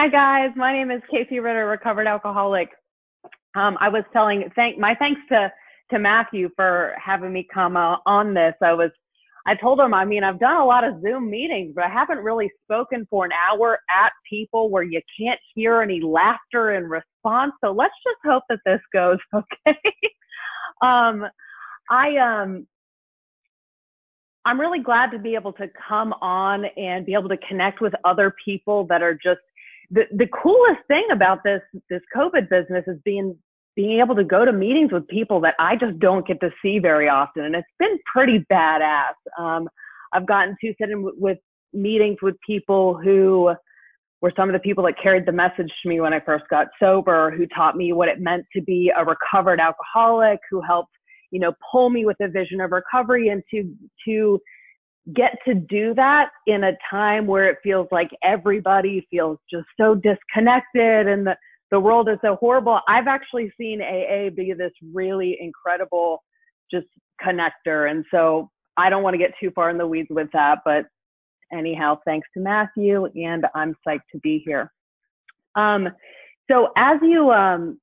Hi guys, my name is Casey Ritter, recovered alcoholic. Um, I was telling thank my thanks to to Matthew for having me come uh, on this. I was I told him I mean I've done a lot of Zoom meetings, but I haven't really spoken for an hour at people where you can't hear any laughter in response. So let's just hope that this goes okay. um, I um I'm really glad to be able to come on and be able to connect with other people that are just the, the coolest thing about this this COVID business is being being able to go to meetings with people that I just don't get to see very often, and it's been pretty badass. Um, I've gotten to sit in with meetings with people who were some of the people that carried the message to me when I first got sober, who taught me what it meant to be a recovered alcoholic, who helped you know pull me with a vision of recovery and to to get to do that in a time where it feels like everybody feels just so disconnected and the, the world is so horrible. I've actually seen AA be this really incredible just connector. And so I don't want to get too far in the weeds with that, but anyhow, thanks to Matthew and I'm psyched to be here. Um, so as you, um,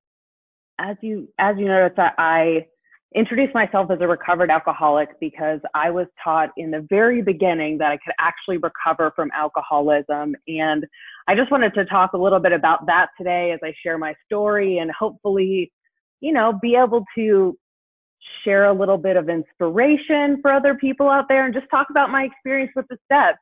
as you, as you notice, I, introduced myself as a recovered alcoholic because I was taught in the very beginning that I could actually recover from alcoholism. And I just wanted to talk a little bit about that today as I share my story and hopefully, you know, be able to share a little bit of inspiration for other people out there and just talk about my experience with the steps.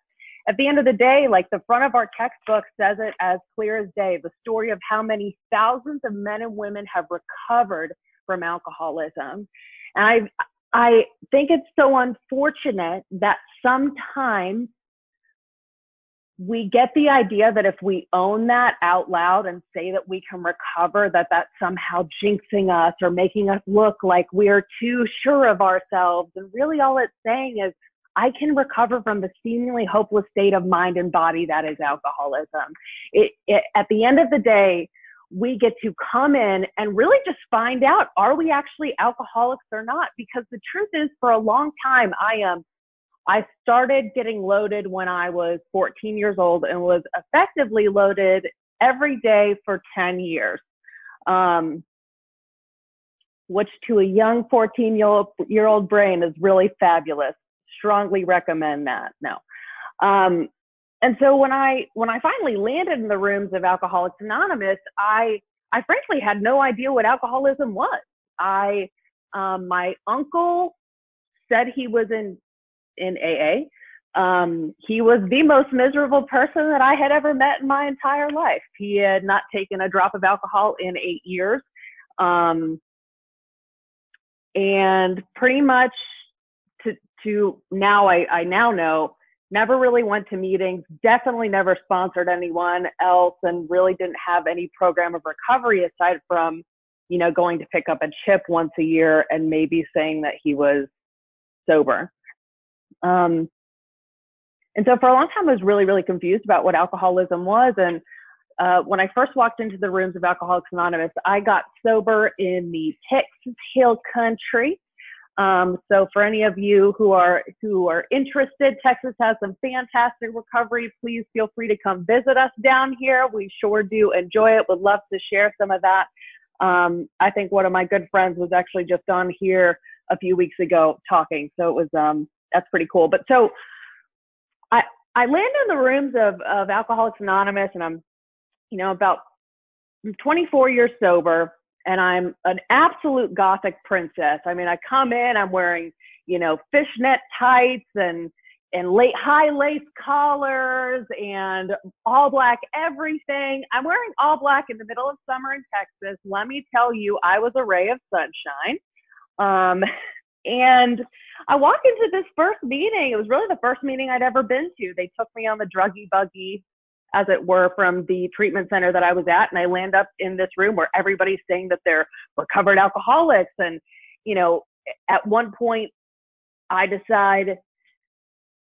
At the end of the day, like the front of our textbook says it as clear as day, the story of how many thousands of men and women have recovered from alcoholism. And I, I think it's so unfortunate that sometimes we get the idea that if we own that out loud and say that we can recover, that that's somehow jinxing us or making us look like we're too sure of ourselves. And really all it's saying is, I can recover from the seemingly hopeless state of mind and body that is alcoholism. It, it, at the end of the day, we get to come in and really just find out are we actually alcoholics or not? Because the truth is for a long time i am um, i started getting loaded when i was 14 years old and was effectively loaded every day for 10 years. Um, which to a young 14 year old brain is really fabulous. Strongly recommend that. No. Um, and so when I when I finally landed in the rooms of Alcoholics Anonymous, I I frankly had no idea what alcoholism was. I um, my uncle said he was in in AA. Um, he was the most miserable person that I had ever met in my entire life. He had not taken a drop of alcohol in eight years. Um, and pretty much to, to now I, I now know never really went to meetings, definitely never sponsored anyone else, and really didn't have any program of recovery aside from, you know, going to pick up a chip once a year and maybe saying that he was sober. Um, and so for a long time, I was really, really confused about what alcoholism was. And uh, when I first walked into the rooms of Alcoholics Anonymous, I got sober in the Texas Hill Country. Um, so for any of you who are who are interested, Texas has some fantastic recovery. Please feel free to come visit us down here. We sure do enjoy it. Would love to share some of that. Um, I think one of my good friends was actually just on here a few weeks ago talking, so it was um, that's pretty cool. But so I I land in the rooms of of Alcoholics Anonymous, and I'm you know about 24 years sober and I'm an absolute gothic princess. I mean, I come in, I'm wearing, you know, fishnet tights and and late high lace collars and all black everything. I'm wearing all black in the middle of summer in Texas. Let me tell you, I was a ray of sunshine. Um, and I walk into this first meeting. It was really the first meeting I'd ever been to. They took me on the druggy buggy as it were, from the treatment center that I was at. And I land up in this room where everybody's saying that they're recovered alcoholics. And, you know, at one point, I decide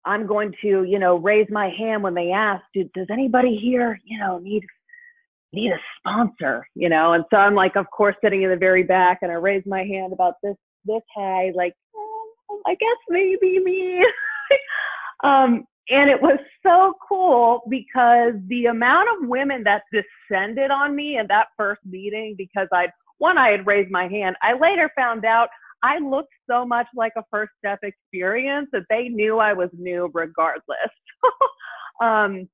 I'm going to, you know, raise my hand when they ask, does anybody here, you know, need need a sponsor, you know? And so I'm like, of course, sitting in the very back, and I raise my hand about this this high, like, oh, I guess maybe me. um, and it was so cool because the amount of women that descended on me in that first meeting because I'd one, I had raised my hand. I later found out I looked so much like a first step experience that they knew I was new regardless. um,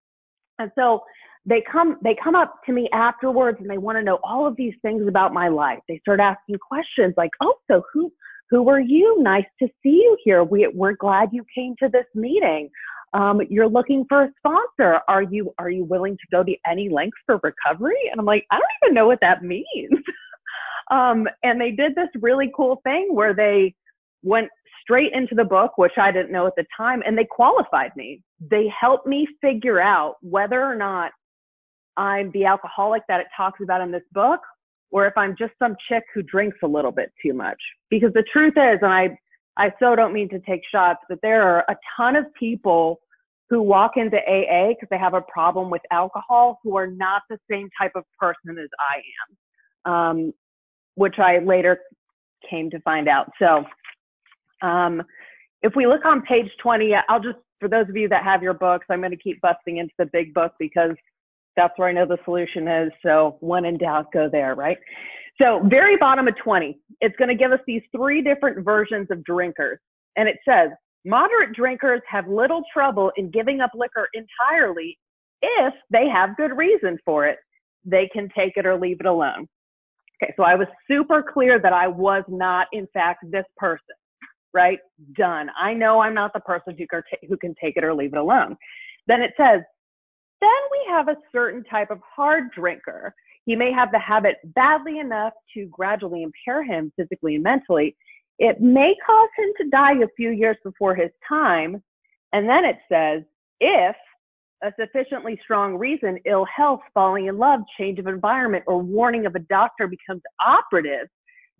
and so they come they come up to me afterwards and they want to know all of these things about my life. They start asking questions like, "Oh, so who who are you? Nice to see you here. We, we're glad you came to this meeting. Um, you're looking for a sponsor. Are you are you willing to go to any lengths for recovery?" And I'm like, I don't even know what that means. um, and they did this really cool thing where they went straight into the book, which I didn't know at the time, and they qualified me. They helped me figure out whether or not I'm the alcoholic that it talks about in this book, or if I'm just some chick who drinks a little bit too much. Because the truth is, and I, I so don't mean to take shots, but there are a ton of people who walk into AA because they have a problem with alcohol who are not the same type of person as I am, um, which I later came to find out. So, um, if we look on page 20, I'll just, for those of you that have your books, I'm going to keep busting into the big book because that's where I know the solution is. So when in doubt, go there, right? So very bottom of 20, it's going to give us these three different versions of drinkers. And it says, moderate drinkers have little trouble in giving up liquor entirely if they have good reason for it. They can take it or leave it alone. Okay, so I was super clear that I was not, in fact, this person, right? Done. I know I'm not the person who can, take it or leave it alone. Then it says, then we have a certain type of hard drinker. He may have the habit badly enough to gradually impair him physically and mentally. It may cause him to die a few years before his time. And then it says, if a sufficiently strong reason, ill health, falling in love, change of environment, or warning of a doctor becomes operative,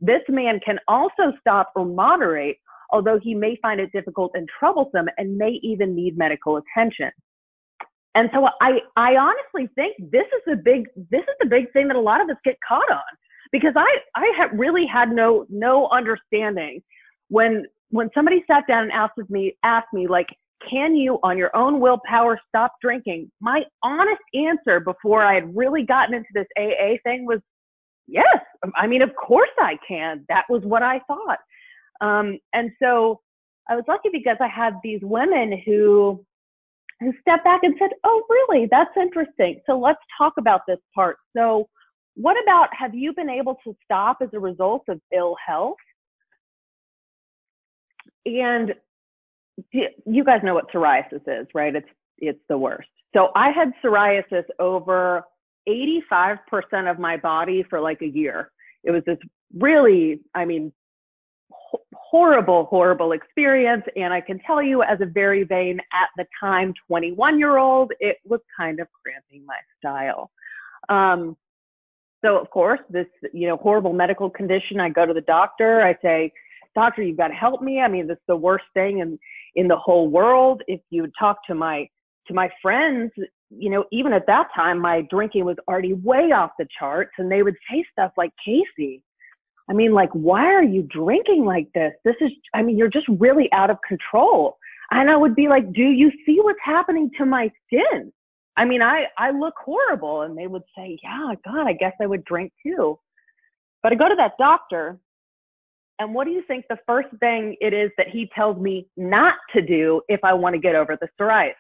this man can also stop or moderate, although he may find it difficult and troublesome and may even need medical attention. And so I, I honestly think this is the big, this is the big thing that a lot of us get caught on because I, I really had no, no understanding when, when somebody sat down and asked me, asked me like, can you on your own willpower stop drinking? My honest answer before I had really gotten into this AA thing was yes. I mean, of course I can. That was what I thought. Um, and so I was lucky because I had these women who who stepped back and said, Oh, really? That's interesting. So let's talk about this part. So, what about have you been able to stop as a result of ill health? And you guys know what psoriasis is, right? It's it's the worst. So I had psoriasis over 85% of my body for like a year. It was this really, I mean, horrible, horrible experience. And I can tell you, as a very vain, at the time, 21 year old, it was kind of cramping my style. Um, so, of course, this, you know, horrible medical condition, I go to the doctor. I say, Doctor, you've got to help me. I mean, this is the worst thing in, in the whole world. If you talk to my, to my friends, you know, even at that time, my drinking was already way off the charts and they would say stuff like, Casey, I mean, like, why are you drinking like this? This is, I mean, you're just really out of control. And I would be like, do you see what's happening to my skin? I mean, I, I look horrible. And they would say, yeah, God, I guess I would drink too. But I go to that doctor. And what do you think the first thing it is that he tells me not to do if I want to get over the psoriasis?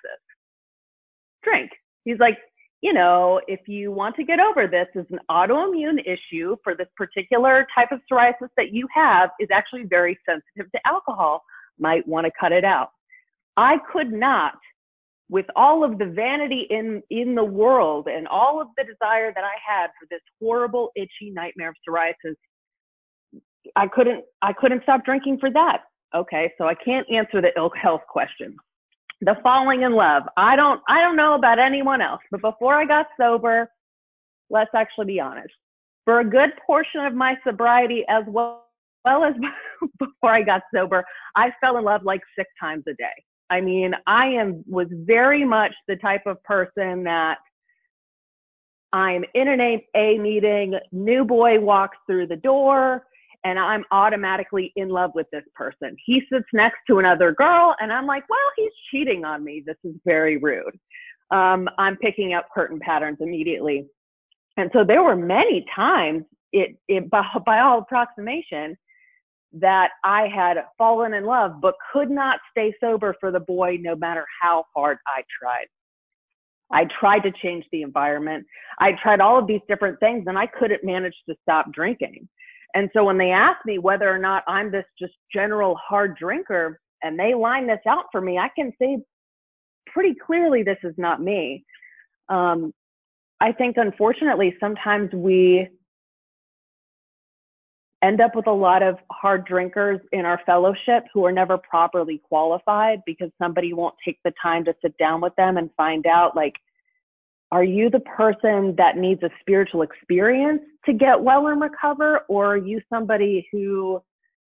Drink. He's like, you know, if you want to get over this as an autoimmune issue for this particular type of psoriasis that you have is actually very sensitive to alcohol, might want to cut it out. I could not, with all of the vanity in, in the world and all of the desire that I had for this horrible, itchy nightmare of psoriasis, I couldn't, I couldn't stop drinking for that. Okay. So I can't answer the ill health question the falling in love. I don't I don't know about anyone else, but before I got sober, let's actually be honest. For a good portion of my sobriety as well, well as before I got sober, I fell in love like six times a day. I mean, I am was very much the type of person that I'm in an A a meeting, new boy walks through the door, and I'm automatically in love with this person. He sits next to another girl and I'm like, well, he's cheating on me. This is very rude. Um, I'm picking up curtain patterns immediately. And so there were many times it, it by, by all approximation that I had fallen in love, but could not stay sober for the boy no matter how hard I tried. I tried to change the environment. I tried all of these different things and I couldn't manage to stop drinking. And so when they ask me whether or not I'm this just general hard drinker and they line this out for me, I can say pretty clearly this is not me. Um, I think unfortunately sometimes we end up with a lot of hard drinkers in our fellowship who are never properly qualified because somebody won't take the time to sit down with them and find out like are you the person that needs a spiritual experience to get well and recover or are you somebody who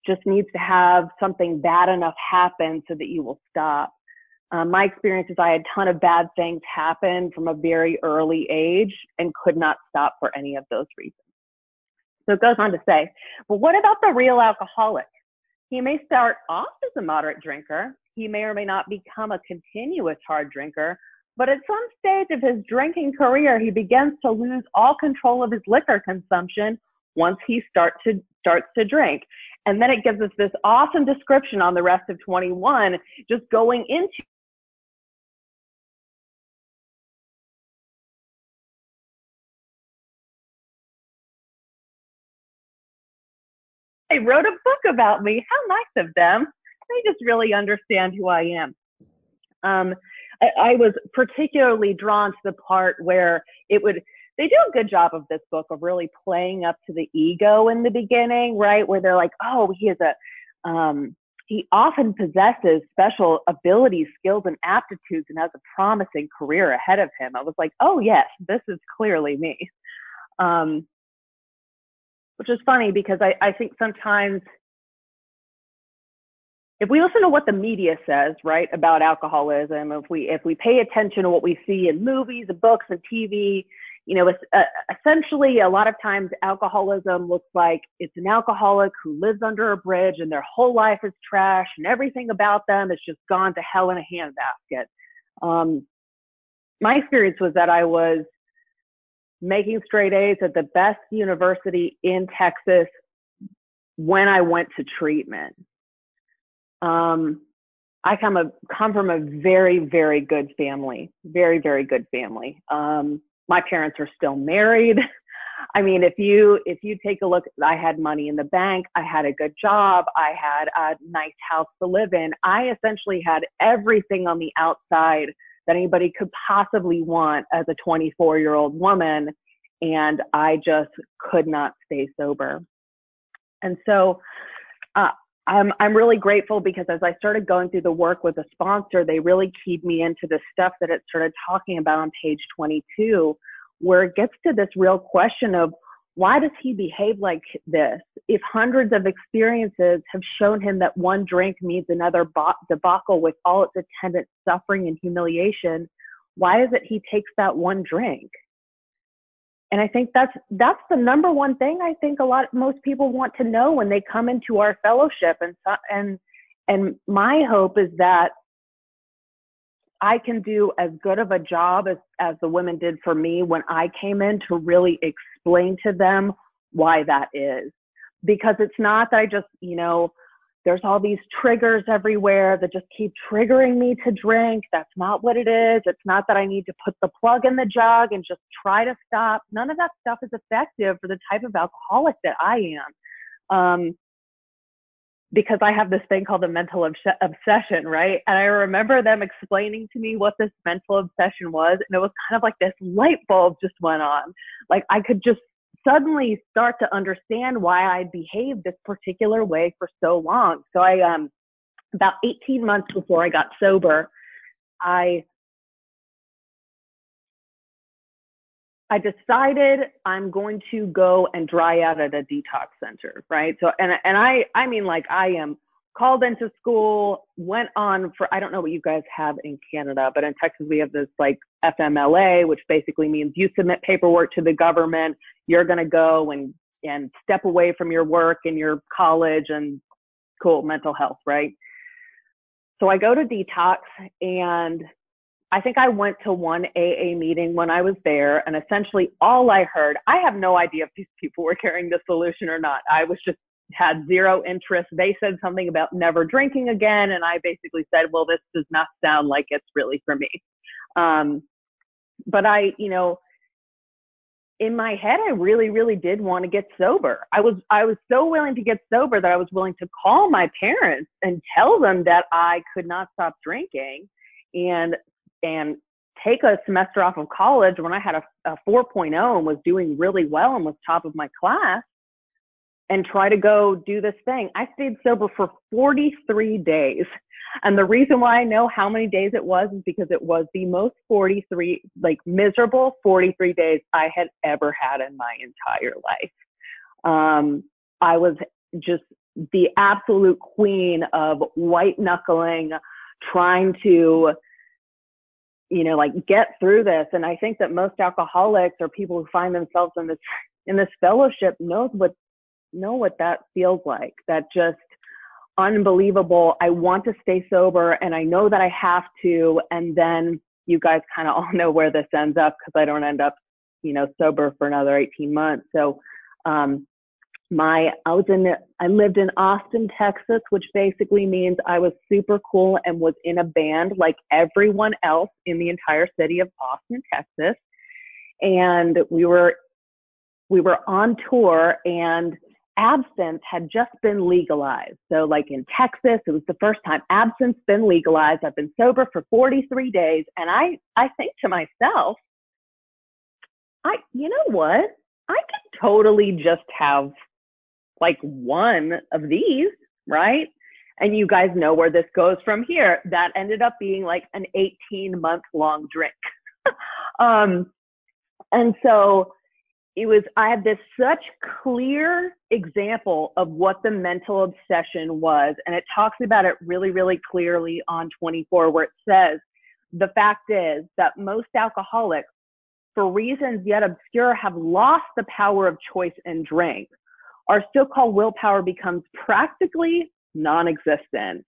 just needs to have something bad enough happen so that you will stop? Um, my experience is i had a ton of bad things happen from a very early age and could not stop for any of those reasons so it goes on to say, but what about the real alcoholic? He may start off as a moderate drinker. He may or may not become a continuous hard drinker, but at some stage of his drinking career, he begins to lose all control of his liquor consumption once he start to, starts to drink. And then it gives us this awesome description on the rest of 21, just going into they wrote a book about me. How nice of them. They just really understand who I am. Um, I, I was particularly drawn to the part where it would, they do a good job of this book of really playing up to the ego in the beginning, right? Where they're like, oh, he is a, um, he often possesses special abilities, skills, and aptitudes and has a promising career ahead of him. I was like, oh, yes, this is clearly me. Um, which is funny because I, I think sometimes if we listen to what the media says, right, about alcoholism, if we if we pay attention to what we see in movies and books and TV, you know, uh, essentially a lot of times alcoholism looks like it's an alcoholic who lives under a bridge and their whole life is trash and everything about them has just gone to hell in a handbasket. Um, my experience was that I was making straight A's at the best university in Texas when I went to treatment. Um, I come a come from a very very good family, very very good family. Um, my parents are still married. I mean, if you if you take a look, I had money in the bank, I had a good job, I had a nice house to live in. I essentially had everything on the outside that anybody could possibly want as a 24 year old woman. And I just could not stay sober. And so, uh, I'm, I'm really grateful because as I started going through the work with a sponsor, they really keyed me into the stuff that it started talking about on page 22, where it gets to this real question of why does he behave like this? If hundreds of experiences have shown him that one drink means another debacle with all its attendant suffering and humiliation, why is it he takes that one drink? And I think that's that's the number one thing I think a lot most people want to know when they come into our fellowship and and and my hope is that I can do as good of a job as, as the women did for me when I came in to really explain to them why that is. Because it's not that I just, you know, there's all these triggers everywhere that just keep triggering me to drink. That's not what it is. It's not that I need to put the plug in the jug and just try to stop. None of that stuff is effective for the type of alcoholic that I am. Um, because I have this thing called a mental obs- obsession, right? And I remember them explaining to me what this mental obsession was. And it was kind of like this light bulb just went on. Like I could just suddenly start to understand why I behaved this particular way for so long. So I, um, about 18 months before I got sober, I I decided I'm going to go and dry out at a detox center, right? So, and, and I, I mean, like I am called into school, went on for, I don't know what you guys have in Canada, but in Texas, we have this like FMLA, which basically means you submit paperwork to the government. You're going to go and and step away from your work and your college and cool mental health, right? So I go to detox and I think I went to one AA meeting when I was there and essentially all I heard, I have no idea if these people were carrying the solution or not. I was just had zero interest. They said something about never drinking again. And I basically said, well, this does not sound like it's really for me. Um, but I, you know, in my head, I really, really did want to get sober. I was, I was so willing to get sober that I was willing to call my parents and tell them that I could not stop drinking and, and take a semester off of college when I had a, a 4.0 and was doing really well and was top of my class and try to go do this thing. I stayed sober for 43 days. And the reason why I know how many days it was is because it was the most 43, like miserable 43 days I had ever had in my entire life. Um, I was just the absolute queen of white knuckling, trying to, you know, like get through this. And I think that most alcoholics or people who find themselves in this, in this fellowship knows what, know what that feels like. That just, unbelievable. I want to stay sober and I know that I have to. And then you guys kind of all know where this ends up because I don't end up, you know, sober for another 18 months. So, um, my, I was in, I lived in Austin, Texas, which basically means I was super cool and was in a band like everyone else in the entire city of Austin, Texas. And we were, we were on tour and absinthe had just been legalized. So like in Texas, it was the first time absinthe been legalized. I've been sober for 43 days and I, I think to myself, I, you know what? I could totally just have like one of these, right? And you guys know where this goes from here. That ended up being like an 18 month long drink. um, and so it was i had this such clear example of what the mental obsession was and it talks about it really really clearly on 24 where it says the fact is that most alcoholics for reasons yet obscure have lost the power of choice in drink our so-called willpower becomes practically non-existent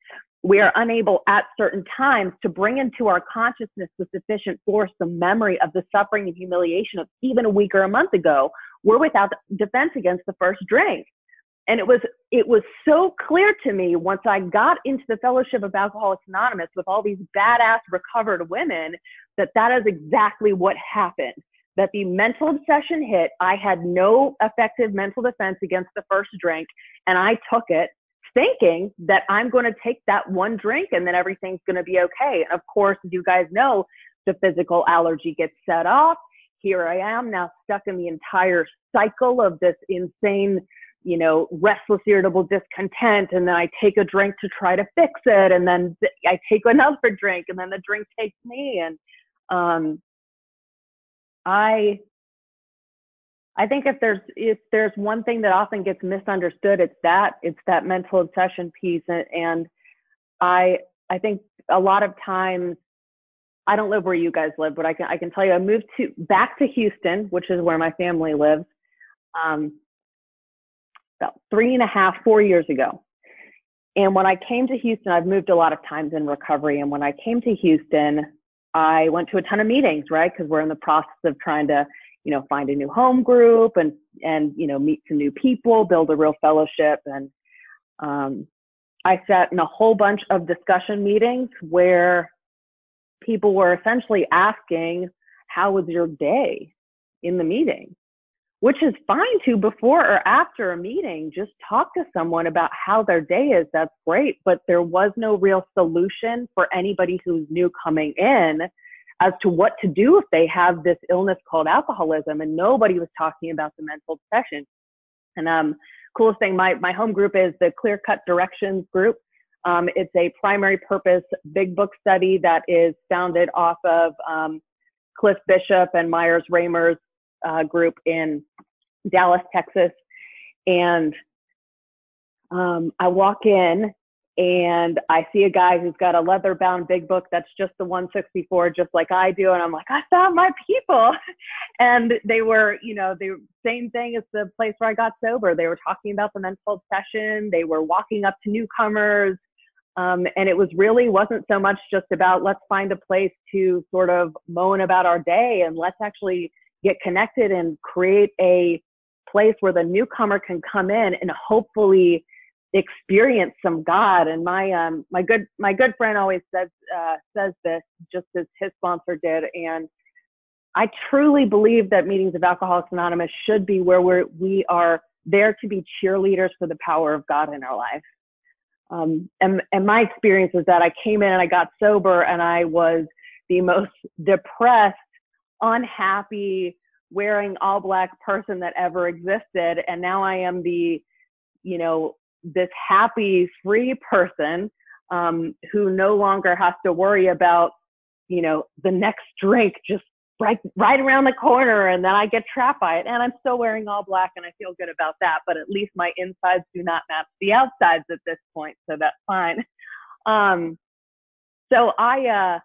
we are unable at certain times to bring into our consciousness with sufficient force the memory of the suffering and humiliation of even a week or a month ago. We're without defense against the first drink. And it was, it was so clear to me once I got into the fellowship of Alcoholics Anonymous with all these badass recovered women that that is exactly what happened. That the mental obsession hit. I had no effective mental defense against the first drink and I took it thinking that I'm going to take that one drink and then everything's going to be okay. And of course, as you guys know, the physical allergy gets set off. Here I am now stuck in the entire cycle of this insane, you know, restless, irritable discontent. And then I take a drink to try to fix it. And then I take another drink and then the drink takes me. And, um, I I think if there's if there's one thing that often gets misunderstood, it's that it's that mental obsession piece, and, and I I think a lot of times I don't live where you guys live, but I can I can tell you I moved to back to Houston, which is where my family lives, um, about three and a half four years ago. And when I came to Houston, I've moved a lot of times in recovery, and when I came to Houston, I went to a ton of meetings, right? Because we're in the process of trying to you know, find a new home group and, and, you know, meet some new people, build a real fellowship. And, um, I sat in a whole bunch of discussion meetings where people were essentially asking, how was your day in the meeting? Which is fine to before or after a meeting, just talk to someone about how their day is. That's great. But there was no real solution for anybody who's new coming in as to what to do if they have this illness called alcoholism and nobody was talking about the mental obsession. And um, coolest thing, my, my home group is the Clear Cut Directions group. Um, it's a primary purpose big book study that is founded off of um, Cliff Bishop and Myers Raymer's uh, group in Dallas, Texas. And um, I walk in and I see a guy who's got a leather bound big book that's just the 164, just like I do. And I'm like, I found my people. and they were, you know, the same thing as the place where I got sober. They were talking about the mental obsession. They were walking up to newcomers. Um, and it was really wasn't so much just about let's find a place to sort of moan about our day and let's actually get connected and create a place where the newcomer can come in and hopefully experience some God. And my um my good my good friend always says uh, says this just as his sponsor did. And I truly believe that meetings of Alcoholics Anonymous should be where we're we are there to be cheerleaders for the power of God in our life. Um, and, and my experience was that I came in and I got sober and I was the most depressed, unhappy, wearing all black person that ever existed. And now I am the, you know, this happy, free person um, who no longer has to worry about, you know, the next drink just right right around the corner and then I get trapped by it. And I'm still wearing all black and I feel good about that. But at least my insides do not match the outsides at this point, so that's fine. Um, so I uh,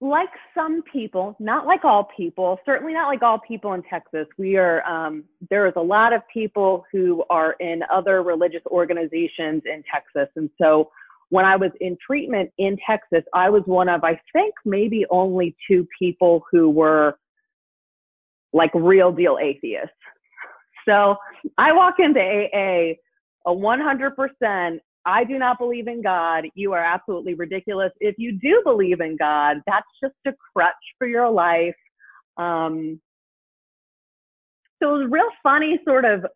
like some people, not like all people, certainly not like all people in Texas. We are, um, there is a lot of people who are in other religious organizations in Texas. And so when I was in treatment in Texas, I was one of, I think, maybe only two people who were like real deal atheists. So I walk into AA a 100% I do not believe in God. You are absolutely ridiculous. If you do believe in God, that's just a crutch for your life. Um, so it was a real funny sort of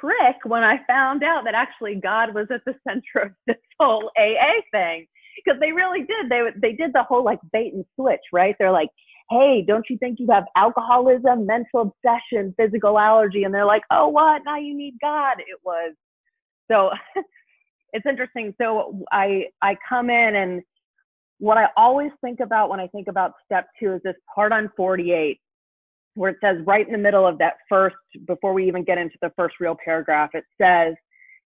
trick when I found out that actually God was at the center of this whole AA thing. Because they really did. They they did the whole like bait and switch, right? They're like, "Hey, don't you think you have alcoholism, mental obsession, physical allergy?" And they're like, "Oh, what? Now you need God." It was so it's interesting. So I I come in and what I always think about when I think about step two is this part on 48 where it says right in the middle of that first before we even get into the first real paragraph it says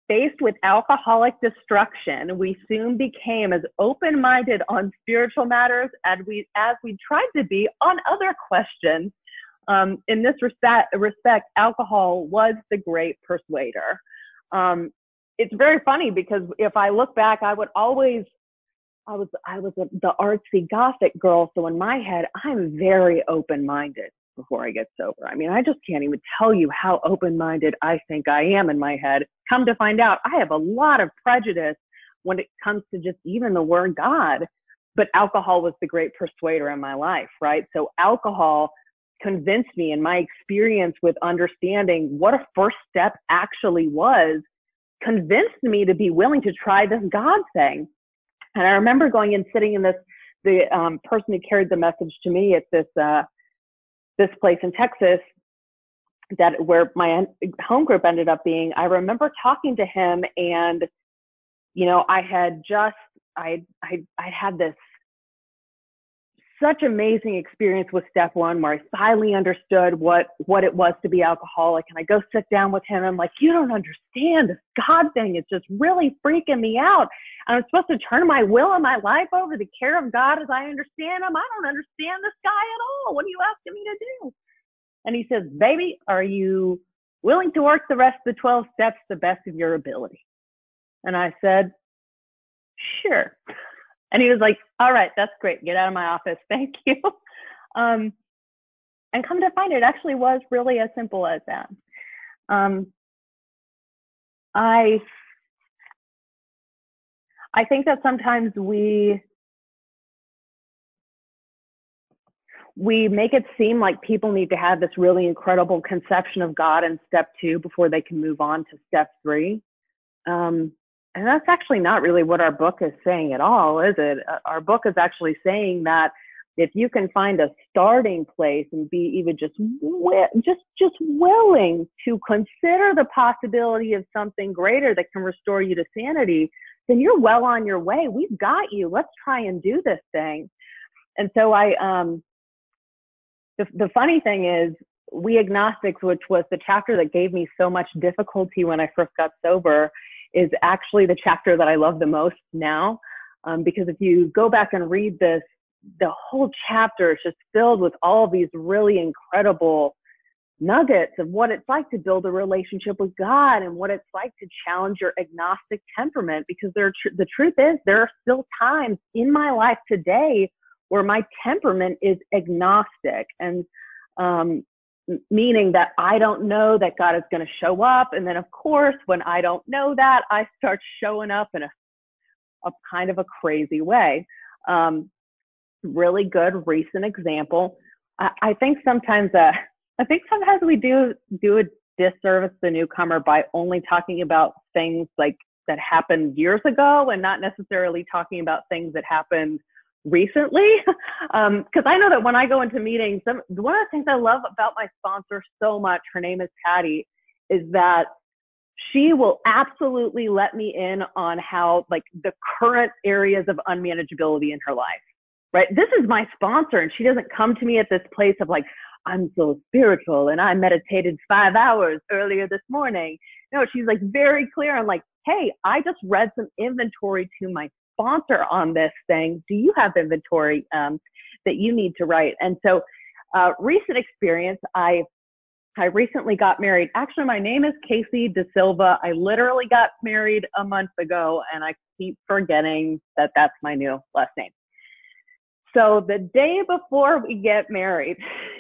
faced with alcoholic destruction we soon became as open-minded on spiritual matters as we as we tried to be on other questions um, in this respect, respect alcohol was the great persuader um, it's very funny because if I look back, I would always, I was, I was a, the artsy gothic girl. So in my head, I'm very open-minded before I get sober. I mean, I just can't even tell you how open-minded I think I am in my head. Come to find out, I have a lot of prejudice when it comes to just even the word God. But alcohol was the great persuader in my life, right? So alcohol convinced me in my experience with understanding what a first step actually was convinced me to be willing to try this God thing. And I remember going and sitting in this, the um, person who carried the message to me at this, uh, this place in Texas that where my home group ended up being, I remember talking to him and, you know, I had just, I, I, I had this such amazing experience with step one where I finally understood what, what it was to be alcoholic. And I go sit down with him. And I'm like, you don't understand this God thing. It's just really freaking me out. And I'm supposed to turn my will and my life over to the care of God as I understand him. I don't understand this guy at all. What are you asking me to do? And he says, baby, are you willing to work the rest of the 12 steps the best of your ability? And I said, sure. And he was like, all right, that's great. Get out of my office. Thank you. Um, and come to find it, actually was really as simple as that. Um, I, I think that sometimes we, we make it seem like people need to have this really incredible conception of God in step two before they can move on to step three. Um, and that's actually not really what our book is saying at all, is it? Uh, our book is actually saying that if you can find a starting place and be even just just just willing to consider the possibility of something greater that can restore you to sanity, then you're well on your way. We've got you. Let's try and do this thing. And so I um the the funny thing is We Agnostics, which was the chapter that gave me so much difficulty when I first got sober, is actually the chapter that I love the most now. Um, because if you go back and read this, the whole chapter is just filled with all these really incredible nuggets of what it's like to build a relationship with God and what it's like to challenge your agnostic temperament. Because there, the truth is, there are still times in my life today where my temperament is agnostic and um, meaning that I don't know that God is going to show up. And then, of course, when I don't know that, I start showing up in a, a kind of a crazy way. Um, really good recent example. I, I think sometimes, uh, I think sometimes we do do a disservice to the newcomer by only talking about things like that happened years ago and not necessarily talking about things that happened recently because um, I know that when I go into meetings, one of the things I love about my sponsor so much, her name is Patty, is that she will absolutely let me in on how like the current areas of unmanageability in her life. Right? This is my sponsor, and she doesn't come to me at this place of like, I'm so spiritual and I meditated five hours earlier this morning. No, she's like very clear on like, hey, I just read some inventory to my sponsor on this thing. Do you have inventory um, that you need to write? And so, uh, recent experience, I I recently got married. Actually, my name is Casey De Silva. I literally got married a month ago, and I keep forgetting that that's my new last name. So the day before we get married,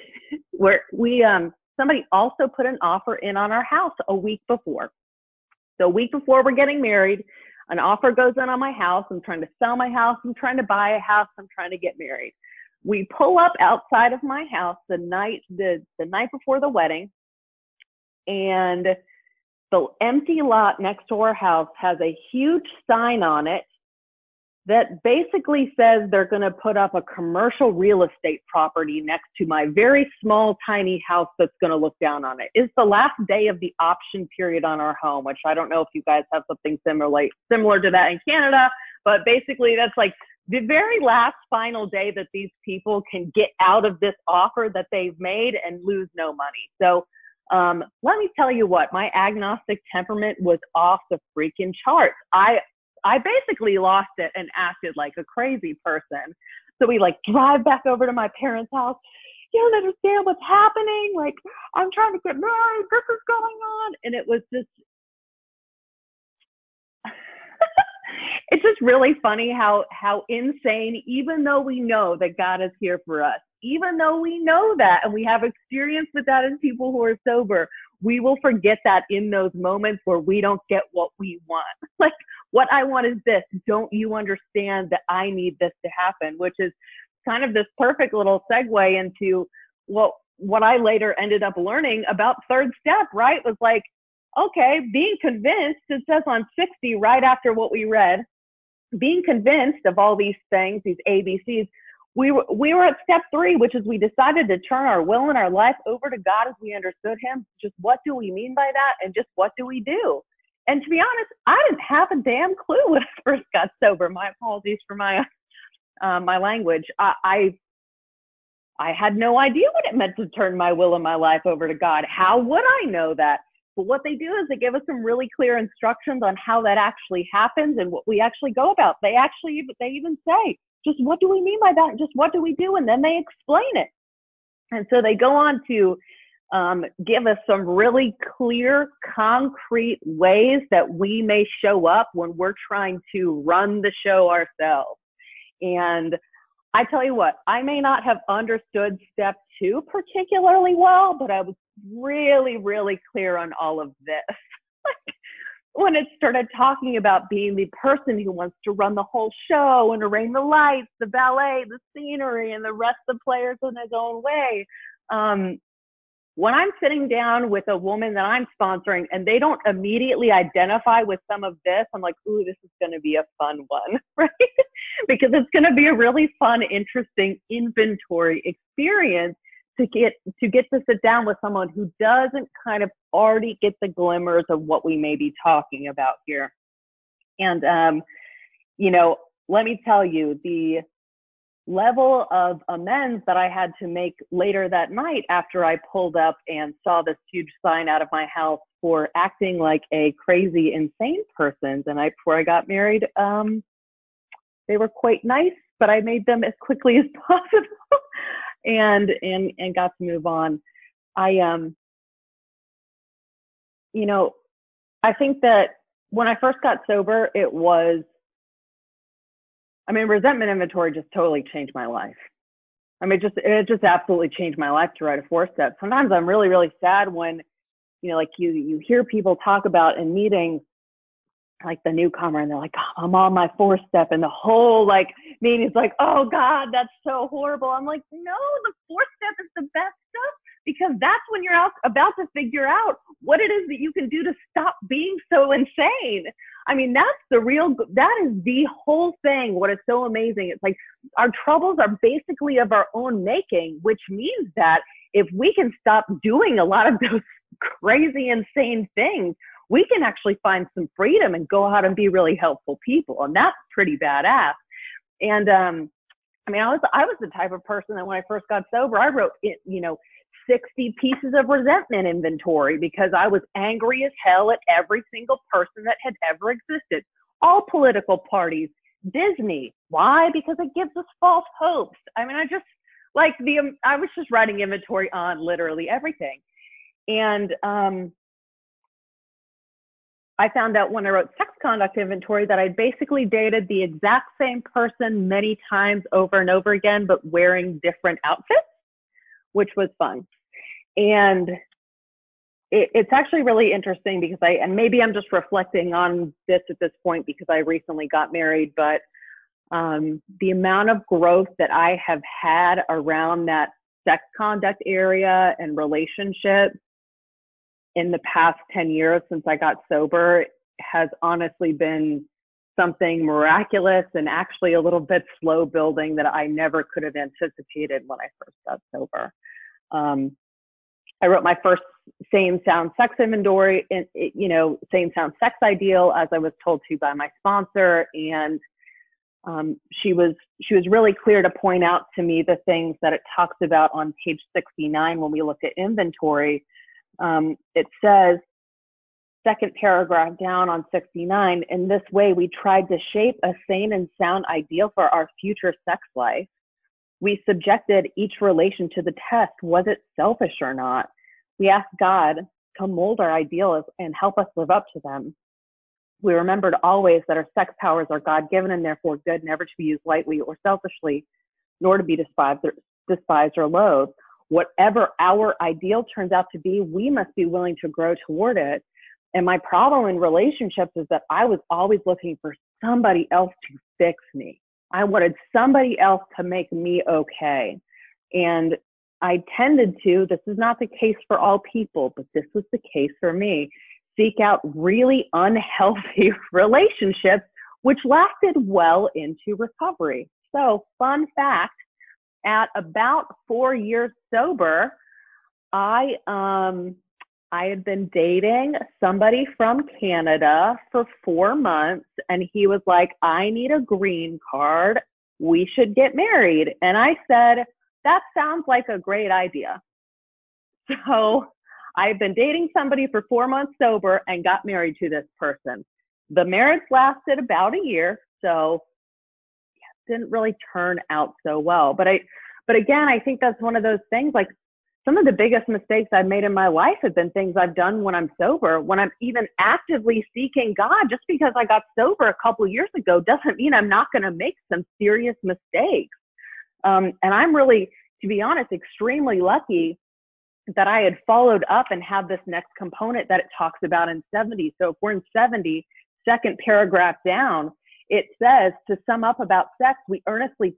where we um somebody also put an offer in on our house a week before. So a week before we're getting married, an offer goes in on my house. I'm trying to sell my house. I'm trying to buy a house. I'm trying to get married. We pull up outside of my house the night the the night before the wedding, and the empty lot next to our house has a huge sign on it that basically says they're going to put up a commercial real estate property next to my very small, tiny house that's going to look down on it. It's the last day of the option period on our home, which I don't know if you guys have something similar, similar to that in Canada, but basically that's like the very last final day that these people can get out of this offer that they've made and lose no money. So, um, let me tell you what, my agnostic temperament was off the freaking charts. I I basically lost it and acted like a crazy person. So we like drive back over to my parents' house. You don't understand what's happening. Like, I'm trying to get married. This is going on. And it was just, it's just really funny how, how insane, even though we know that God is here for us, even though we know that and we have experience with that as people who are sober, we will forget that in those moments where we don't get what we want. Like, what I want is this. Don't you understand that I need this to happen? Which is kind of this perfect little segue into what what I later ended up learning about third step, right? Was like, okay, being convinced, it says on 60 right after what we read, being convinced of all these things, these ABCs, we were, we were at step three, which is we decided to turn our will and our life over to God as we understood Him. Just what do we mean by that? And just what do we do? And to be honest, I didn't have a damn clue when I first got sober. My apologies for my uh, my language. I, I I had no idea what it meant to turn my will and my life over to God. How would I know that? But what they do is they give us some really clear instructions on how that actually happens and what we actually go about. They actually they even say, just what do we mean by that? Just what do we do? And then they explain it. And so they go on to um, give us some really clear, concrete ways that we may show up when we're trying to run the show ourselves. And I tell you what, I may not have understood step two particularly well, but I was really, really clear on all of this. when it started talking about being the person who wants to run the whole show and arrange the lights, the ballet, the scenery, and the rest of the players in his own way. Um, when I'm sitting down with a woman that I'm sponsoring and they don't immediately identify with some of this, I'm like, ooh, this is going to be a fun one, right? because it's going to be a really fun, interesting inventory experience to get to get to sit down with someone who doesn't kind of already get the glimmers of what we may be talking about here. And um, you know, let me tell you, the level of amends that I had to make later that night after I pulled up and saw this huge sign out of my house for acting like a crazy, insane person. And I, before I got married, um, they were quite nice, but I made them as quickly as possible and, and, and got to move on. I, um, you know, I think that when I first got sober, it was I mean, resentment inventory just totally changed my life. I mean, just it just absolutely changed my life to write a four step. Sometimes I'm really, really sad when, you know, like you you hear people talk about in meetings, like the newcomer, and they're like, oh, I'm on my four step, and the whole like meeting's like, oh God, that's so horrible. I'm like, no, the four step is the best stuff because that's when you're out, about to figure out what it is that you can do to stop being so insane. I mean, that's the real, that is the whole thing. What is so amazing. It's like our troubles are basically of our own making, which means that if we can stop doing a lot of those crazy, insane things, we can actually find some freedom and go out and be really helpful people. And that's pretty badass. And, um, I mean, I was, I was the type of person that when I first got sober, I wrote it, you know, 60 pieces of resentment inventory because I was angry as hell at every single person that had ever existed. All political parties, Disney. Why? Because it gives us false hopes. I mean, I just like the, um, I was just writing inventory on literally everything. And, um, I found out when I wrote sex conduct inventory that I basically dated the exact same person many times over and over again, but wearing different outfits, which was fun. And it, it's actually really interesting because I, and maybe I'm just reflecting on this at this point because I recently got married, but um, the amount of growth that I have had around that sex conduct area and relationships in the past 10 years since I got sober has honestly been something miraculous and actually a little bit slow building that I never could have anticipated when I first got sober. Um, I wrote my first same sound sex inventory, in, you know, same sound sex ideal as I was told to by my sponsor. And um, she was she was really clear to point out to me the things that it talks about on page 69 when we look at inventory. Um, it says, second paragraph down on 69, in this way we tried to shape a sane and sound ideal for our future sex life we subjected each relation to the test. Was it selfish or not? We asked God to mold our ideals and help us live up to them. We remembered always that our sex powers are God given and therefore good, never to be used lightly or selfishly, nor to be despised or, despised or loathed. Whatever our ideal turns out to be, we must be willing to grow toward it. And my problem in relationships is that I was always looking for somebody else to fix me. I wanted somebody else to make me okay. And I tended to, this is not the case for all people, but this was the case for me, seek out really unhealthy relationships, which lasted well into recovery. So, fun fact at about four years sober, I um, I had been dating somebody from Canada for four months, and he was like, I need a green card. We should get married. And I said, That sounds like a great idea. So I've been dating somebody for four months sober and got married to this person. The marriage lasted about a year, so didn't really turn out so well. But I, but again, I think that's one of those things like some of the biggest mistakes I've made in my life have been things I've done when I'm sober. When I'm even actively seeking God, just because I got sober a couple years ago doesn't mean I'm not going to make some serious mistakes. Um, and I'm really, to be honest, extremely lucky that I had followed up and had this next component that it talks about in 70. So if we're in 70, second paragraph down, it says to sum up about sex, we earnestly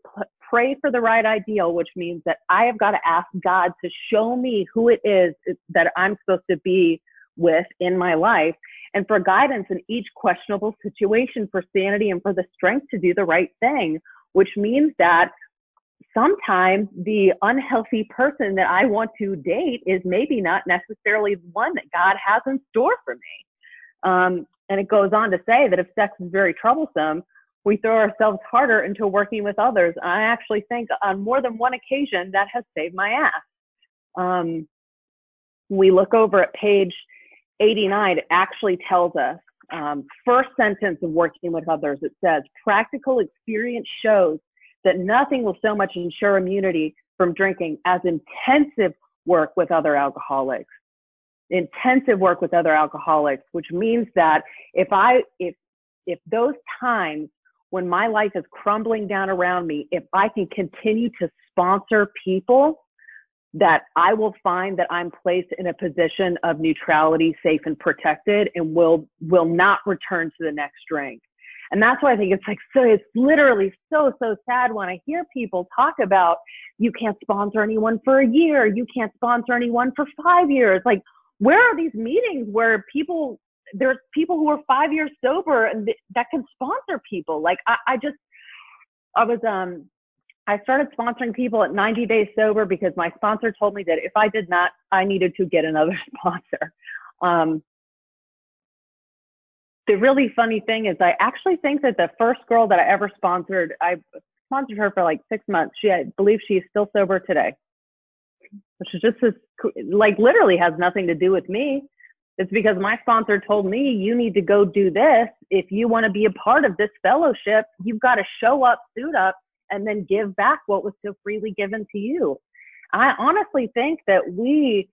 pray for the right ideal, which means that I have got to ask God to show me who it is that I'm supposed to be with in my life and for guidance in each questionable situation, for sanity and for the strength to do the right thing, which means that sometimes the unhealthy person that I want to date is maybe not necessarily the one that God has in store for me. Um, and it goes on to say that if sex is very troublesome, we throw ourselves harder into working with others. And I actually think on more than one occasion that has saved my ass. Um, we look over at page 89, it actually tells us, um, first sentence of working with others, it says, practical experience shows that nothing will so much ensure immunity from drinking as intensive work with other alcoholics. Intensive work with other alcoholics, which means that if I, if, if those times when my life is crumbling down around me, if I can continue to sponsor people that I will find that I'm placed in a position of neutrality, safe and protected and will, will not return to the next drink. And that's why I think it's like, so it's literally so, so sad when I hear people talk about you can't sponsor anyone for a year. You can't sponsor anyone for five years. Like, where are these meetings where people, there's people who are five years sober and th- that can sponsor people? Like, I, I just, I was, um, I started sponsoring people at 90 days sober because my sponsor told me that if I did not, I needed to get another sponsor. Um, the really funny thing is I actually think that the first girl that I ever sponsored, I sponsored her for like six months. She, I believe she's still sober today, which is just as, like literally has nothing to do with me. It's because my sponsor told me you need to go do this. If you want to be a part of this fellowship, you've got to show up, suit up, and then give back what was so freely given to you. I honestly think that we,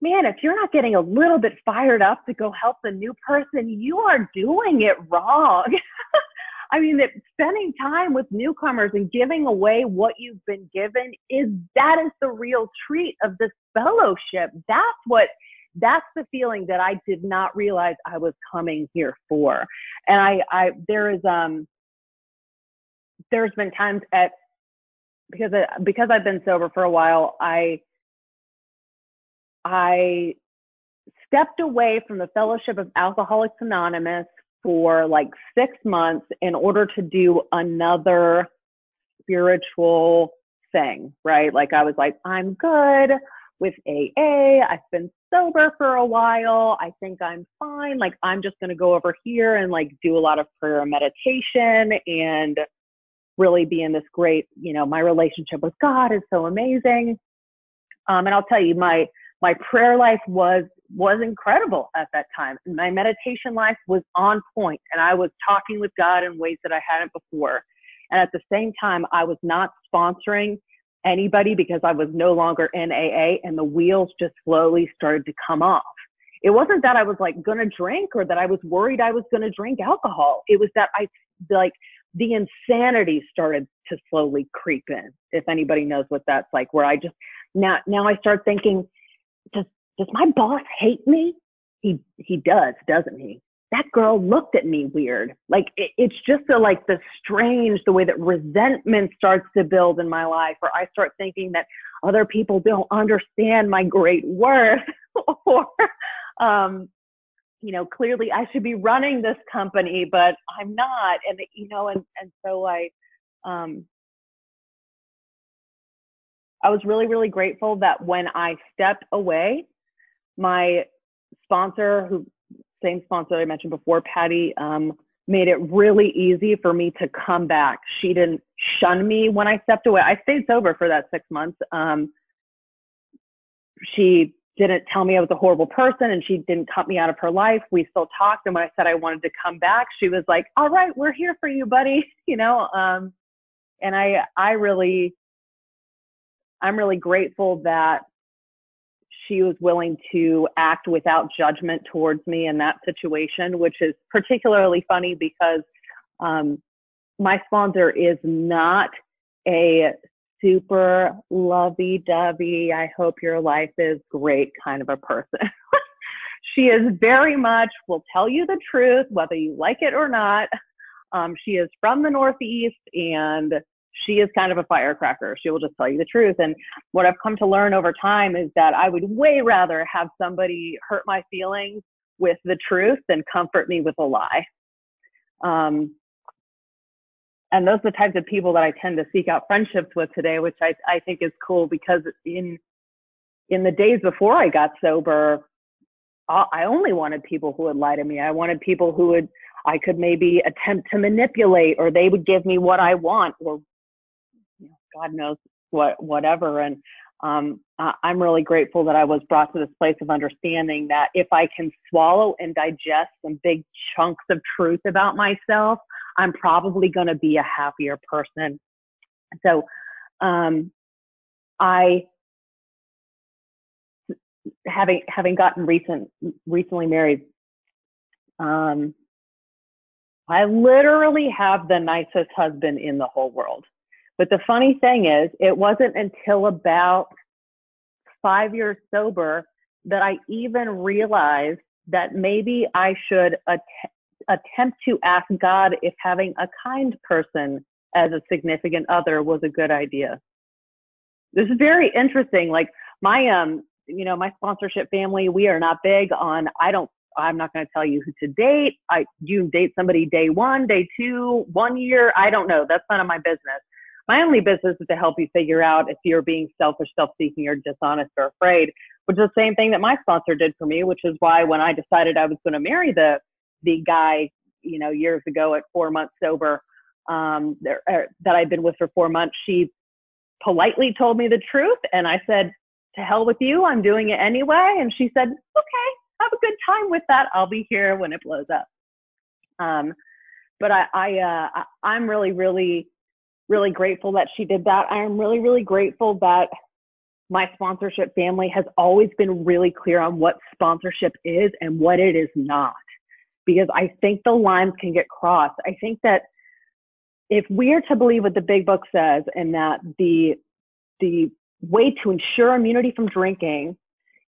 man, if you're not getting a little bit fired up to go help the new person, you are doing it wrong. I mean, that spending time with newcomers and giving away what you've been given is that is the real treat of this fellowship. That's what that's the feeling that I did not realize I was coming here for. And I, I there is um there's been times at because I, because I've been sober for a while, I I stepped away from the Fellowship of Alcoholics Anonymous for like six months in order to do another spiritual thing, right? Like I was like, I'm good with AA. I've been sober for a while. I think I'm fine. Like I'm just going to go over here and like do a lot of prayer and meditation and really be in this great, you know, my relationship with God is so amazing. Um, and I'll tell you, my, my prayer life was, was incredible at that time. My meditation life was on point and I was talking with God in ways that I hadn't before. And at the same time, I was not sponsoring anybody because I was no longer in AA and the wheels just slowly started to come off. It wasn't that I was like going to drink or that I was worried I was going to drink alcohol. It was that I like the insanity started to slowly creep in. If anybody knows what that's like, where I just now now I start thinking, does does my boss hate me? He he does, doesn't he? That girl looked at me weird. Like it, it's just a, like the strange, the way that resentment starts to build in my life, or I start thinking that other people don't understand my great worth, or um, you know, clearly I should be running this company, but I'm not. And, you know, and, and so I, um, I was really, really grateful that when I stepped away, my sponsor, who same sponsor I mentioned before, Patty, um, made it really easy for me to come back. She didn't shun me when I stepped away. I stayed sober for that six months. Um, she didn't tell me I was a horrible person and she didn't cut me out of her life. We still talked. And when I said I wanted to come back, she was like, all right, we're here for you, buddy. You know, um, and I, I really, I'm really grateful that she was willing to act without judgment towards me in that situation, which is particularly funny because, um, my sponsor is not a super lovey dovey, I hope your life is great kind of a person. she is very much will tell you the truth, whether you like it or not. Um, she is from the Northeast and she is kind of a firecracker. She will just tell you the truth. And what I've come to learn over time is that I would way rather have somebody hurt my feelings with the truth than comfort me with a lie. Um, and those are the types of people that I tend to seek out friendships with today, which I, I think is cool because in, in the days before I got sober, I only wanted people who would lie to me. I wanted people who would, I could maybe attempt to manipulate or they would give me what I want or God knows what, whatever. And, um, I'm really grateful that I was brought to this place of understanding that if I can swallow and digest some big chunks of truth about myself, I'm probably going to be a happier person. So, um, I having having gotten recent recently married um i literally have the nicest husband in the whole world but the funny thing is it wasn't until about 5 years sober that i even realized that maybe i should att- attempt to ask god if having a kind person as a significant other was a good idea this is very interesting like my um you know, my sponsorship family, we are not big on, I don't, I'm not going to tell you who to date. I, you date somebody day one, day two, one year. I don't know. That's none of my business. My only business is to help you figure out if you're being selfish, self-seeking, or dishonest or afraid, which is the same thing that my sponsor did for me, which is why when I decided I was going to marry the, the guy, you know, years ago at four months sober, um, there, er, that I'd been with for four months, she politely told me the truth. And I said, to hell with you. I'm doing it anyway. And she said, okay, have a good time with that. I'll be here when it blows up. Um, but I, I, uh, I'm really, really, really grateful that she did that. I am really, really grateful that my sponsorship family has always been really clear on what sponsorship is and what it is not. Because I think the lines can get crossed. I think that if we are to believe what the big book says and that the the way to ensure immunity from drinking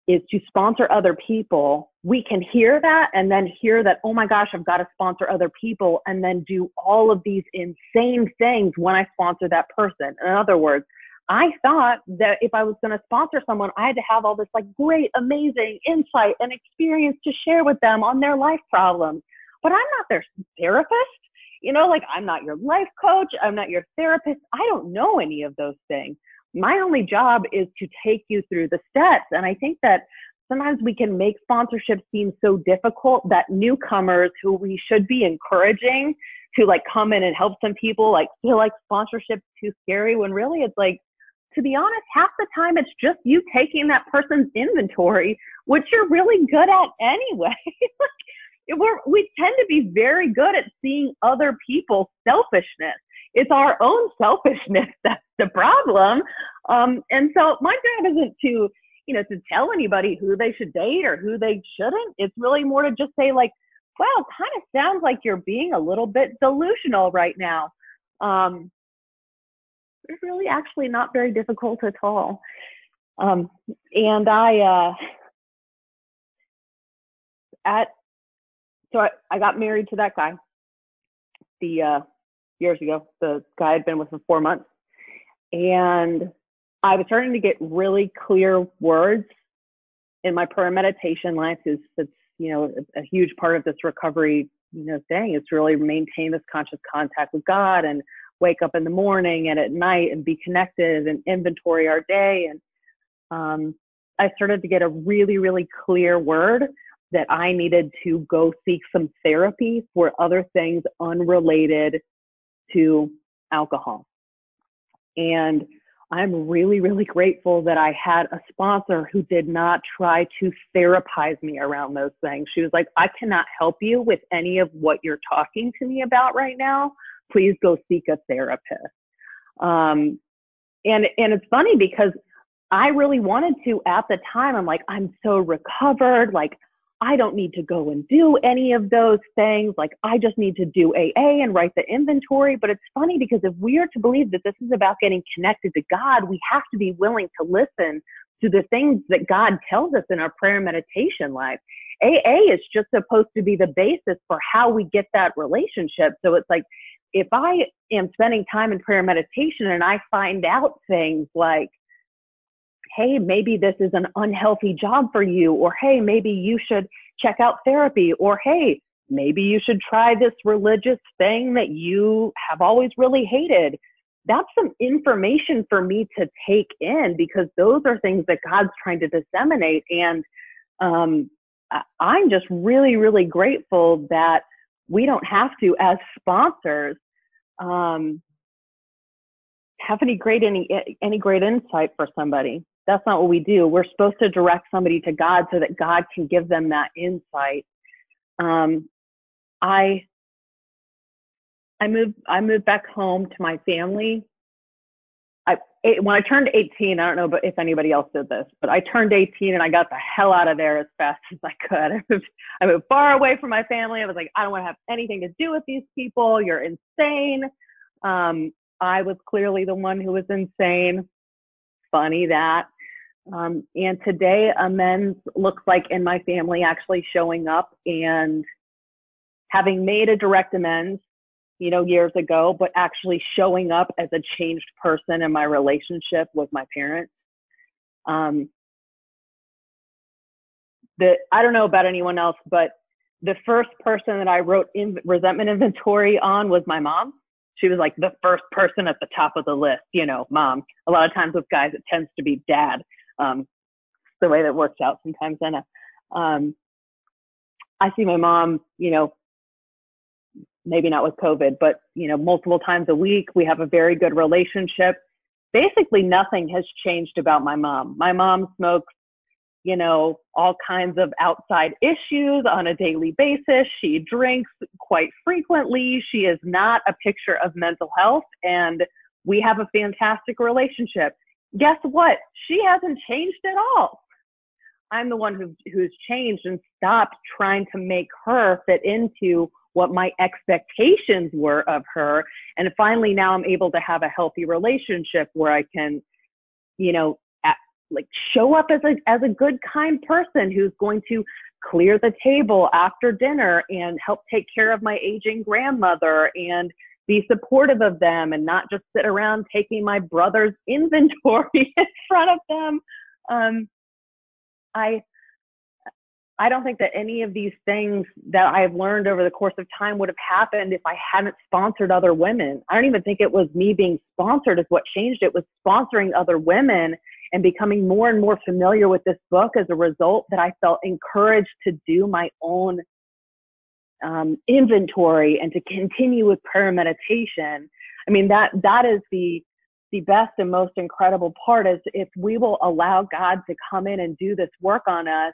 is to sponsor other people, we can hear that and then hear that, oh my gosh, I've got to sponsor other people and then do all of these insane things when I sponsor that person. In other words, I thought that if I was going to sponsor someone, I had to have all this like great, amazing insight and experience to share with them on their life problems. But I'm not their therapist. You know, like I'm not your life coach. I'm not your therapist. I don't know any of those things my only job is to take you through the steps. And I think that sometimes we can make sponsorship seem so difficult that newcomers who we should be encouraging to like come in and help some people like feel like sponsorship too scary when really it's like to be honest half the time it's just you taking that person's inventory which you're really good at anyway we're, we tend to be very good at seeing other people's selfishness it's our own selfishness that's the problem. Um, and so my job isn't to, you know, to tell anybody who they should date or who they shouldn't. It's really more to just say like, well, kind of sounds like you're being a little bit delusional right now. Um, it's really actually not very difficult at all. Um, and I, uh, at, so I, I got married to that guy. The, uh, years ago. The guy had been with for four months. And I was starting to get really clear words in my prayer meditation life is that's you know a, a huge part of this recovery you know thing is really maintain this conscious contact with God and wake up in the morning and at night and be connected and inventory our day and um, I started to get a really really clear word that I needed to go seek some therapy for other things unrelated to alcohol. And I'm really, really grateful that I had a sponsor who did not try to therapize me around those things. She was like, I cannot help you with any of what you're talking to me about right now. Please go seek a therapist. Um, and, and it's funny because I really wanted to at the time. I'm like, I'm so recovered. Like, I don't need to go and do any of those things. Like I just need to do AA and write the inventory. But it's funny because if we are to believe that this is about getting connected to God, we have to be willing to listen to the things that God tells us in our prayer meditation life. AA is just supposed to be the basis for how we get that relationship. So it's like, if I am spending time in prayer meditation and I find out things like, hey, maybe this is an unhealthy job for you, or hey, maybe you should check out therapy, or hey, maybe you should try this religious thing that you have always really hated. That's some information for me to take in because those are things that God's trying to disseminate. And um, I'm just really, really grateful that we don't have to, as sponsors, um, have any great any any great insight for somebody. That's not what we do. We're supposed to direct somebody to God so that God can give them that insight. Um, I I moved I moved back home to my family. I when I turned 18, I don't know if anybody else did this, but I turned 18 and I got the hell out of there as fast as I could. I moved, I moved far away from my family. I was like, I don't want to have anything to do with these people. You're insane. Um, I was clearly the one who was insane. Funny that. Um, and today, amends looks like in my family actually showing up and having made a direct amends, you know, years ago, but actually showing up as a changed person in my relationship with my parents. Um, the I don't know about anyone else, but the first person that I wrote in resentment inventory on was my mom she was like the first person at the top of the list, you know, mom. A lot of times with guys, it tends to be dad. Um, the way that works out sometimes. And, um, I see my mom, you know, maybe not with COVID, but, you know, multiple times a week. We have a very good relationship. Basically, nothing has changed about my mom. My mom smokes you know, all kinds of outside issues on a daily basis. She drinks quite frequently. She is not a picture of mental health and we have a fantastic relationship. Guess what? She hasn't changed at all. I'm the one who, who's changed and stopped trying to make her fit into what my expectations were of her. And finally, now I'm able to have a healthy relationship where I can, you know, like show up as a as a good kind person who's going to clear the table after dinner and help take care of my aging grandmother and be supportive of them and not just sit around taking my brother's inventory in front of them um, i I don't think that any of these things that I've learned over the course of time would have happened if I hadn't sponsored other women. I don't even think it was me being sponsored is what changed it was sponsoring other women and becoming more and more familiar with this book as a result that I felt encouraged to do my own um, inventory and to continue with prayer meditation. I mean, that, that is the, the best and most incredible part is if we will allow God to come in and do this work on us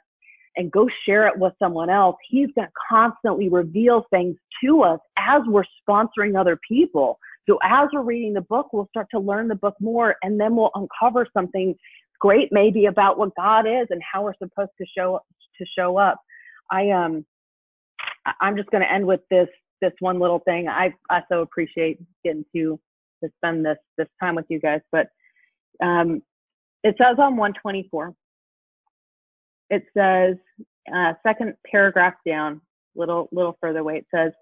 and go share it with someone else, he's going to constantly reveal things to us as we're sponsoring other people. So as we're reading the book, we'll start to learn the book more and then we'll uncover something great maybe about what God is and how we're supposed to show to show up. I um I'm just going to end with this this one little thing. I I so appreciate getting to to spend this this time with you guys, but um it says on 124 it says uh, second paragraph down little little further away it says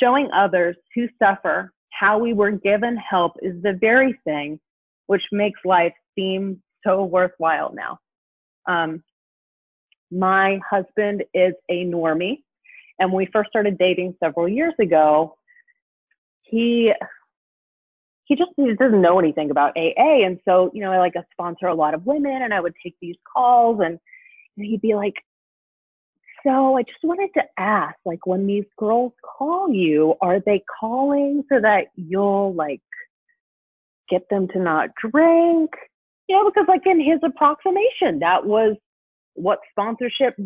showing others who suffer how we were given help is the very thing which makes life seem so worthwhile now. Um, my husband is a normie, and when we first started dating several years ago, he he just he doesn't know anything about AA, and so you know I like to sponsor a lot of women, and I would take these calls, and, and he'd be like, so I just wanted to ask, like, when these girls call you, are they calling so that you'll like get them to not drink? You know, because like in his approximation, that was what sponsorship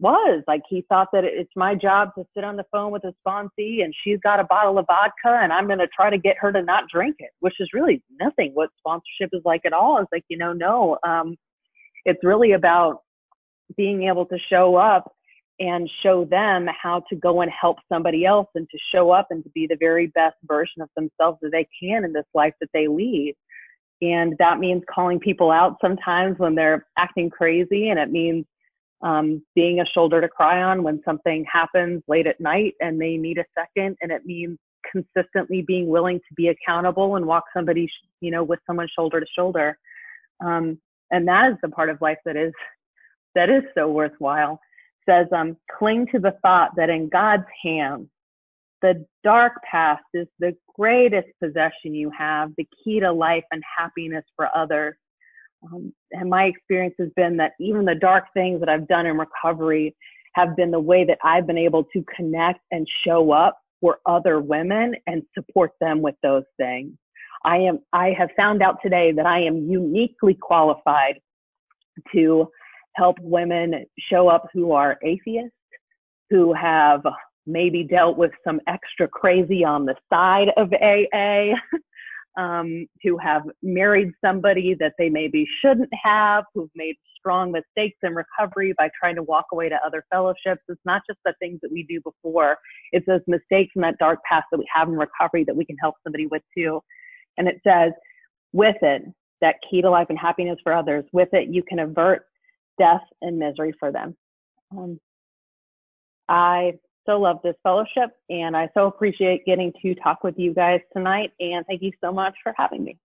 was. Like he thought that it's my job to sit on the phone with a sponsee and she's got a bottle of vodka and I'm going to try to get her to not drink it, which is really nothing what sponsorship is like at all. It's like, you know, no, um, it's really about being able to show up and show them how to go and help somebody else and to show up and to be the very best version of themselves that they can in this life that they lead. And that means calling people out sometimes when they're acting crazy. And it means um, being a shoulder to cry on when something happens late at night and they need a second. And it means consistently being willing to be accountable and walk somebody, you know, with someone shoulder to shoulder. Um, and that is the part of life that is, that is so worthwhile says, um, cling to the thought that in God's hands, the dark past is the greatest possession you have, the key to life and happiness for others. Um, and my experience has been that even the dark things that I've done in recovery have been the way that I've been able to connect and show up for other women and support them with those things. I am, I have found out today that I am uniquely qualified to help women show up who are atheists, who have maybe dealt with some extra crazy on the side of AA, um, who have married somebody that they maybe shouldn't have, who've made strong mistakes in recovery by trying to walk away to other fellowships. It's not just the things that we do before, it's those mistakes and that dark past that we have in recovery that we can help somebody with too. And it says, with it, that key to life and happiness for others, with it, you can avert death and misery for them. Um, I so love this fellowship and I so appreciate getting to talk with you guys tonight. And thank you so much for having me.